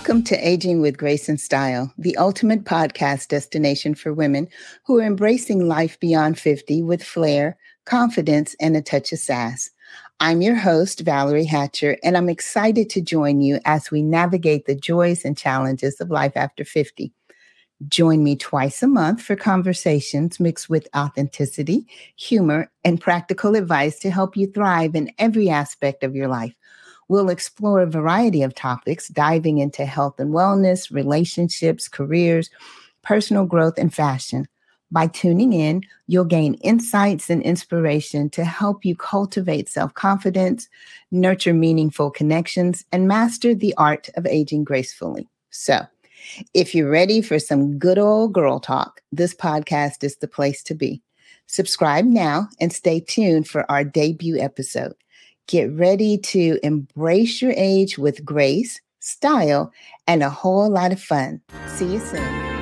Welcome to Aging with Grace and Style, the ultimate podcast destination for women who are embracing life beyond 50 with flair, confidence, and a touch of sass. I'm your host, Valerie Hatcher, and I'm excited to join you as we navigate the joys and challenges of life after 50. Join me twice a month for conversations mixed with authenticity, humor, and practical advice to help you thrive in every aspect of your life. We'll explore a variety of topics, diving into health and wellness, relationships, careers, personal growth, and fashion. By tuning in, you'll gain insights and inspiration to help you cultivate self confidence, nurture meaningful connections, and master the art of aging gracefully. So, if you're ready for some good old girl talk, this podcast is the place to be. Subscribe now and stay tuned for our debut episode. Get ready to embrace your age with grace, style, and a whole lot of fun. See you soon.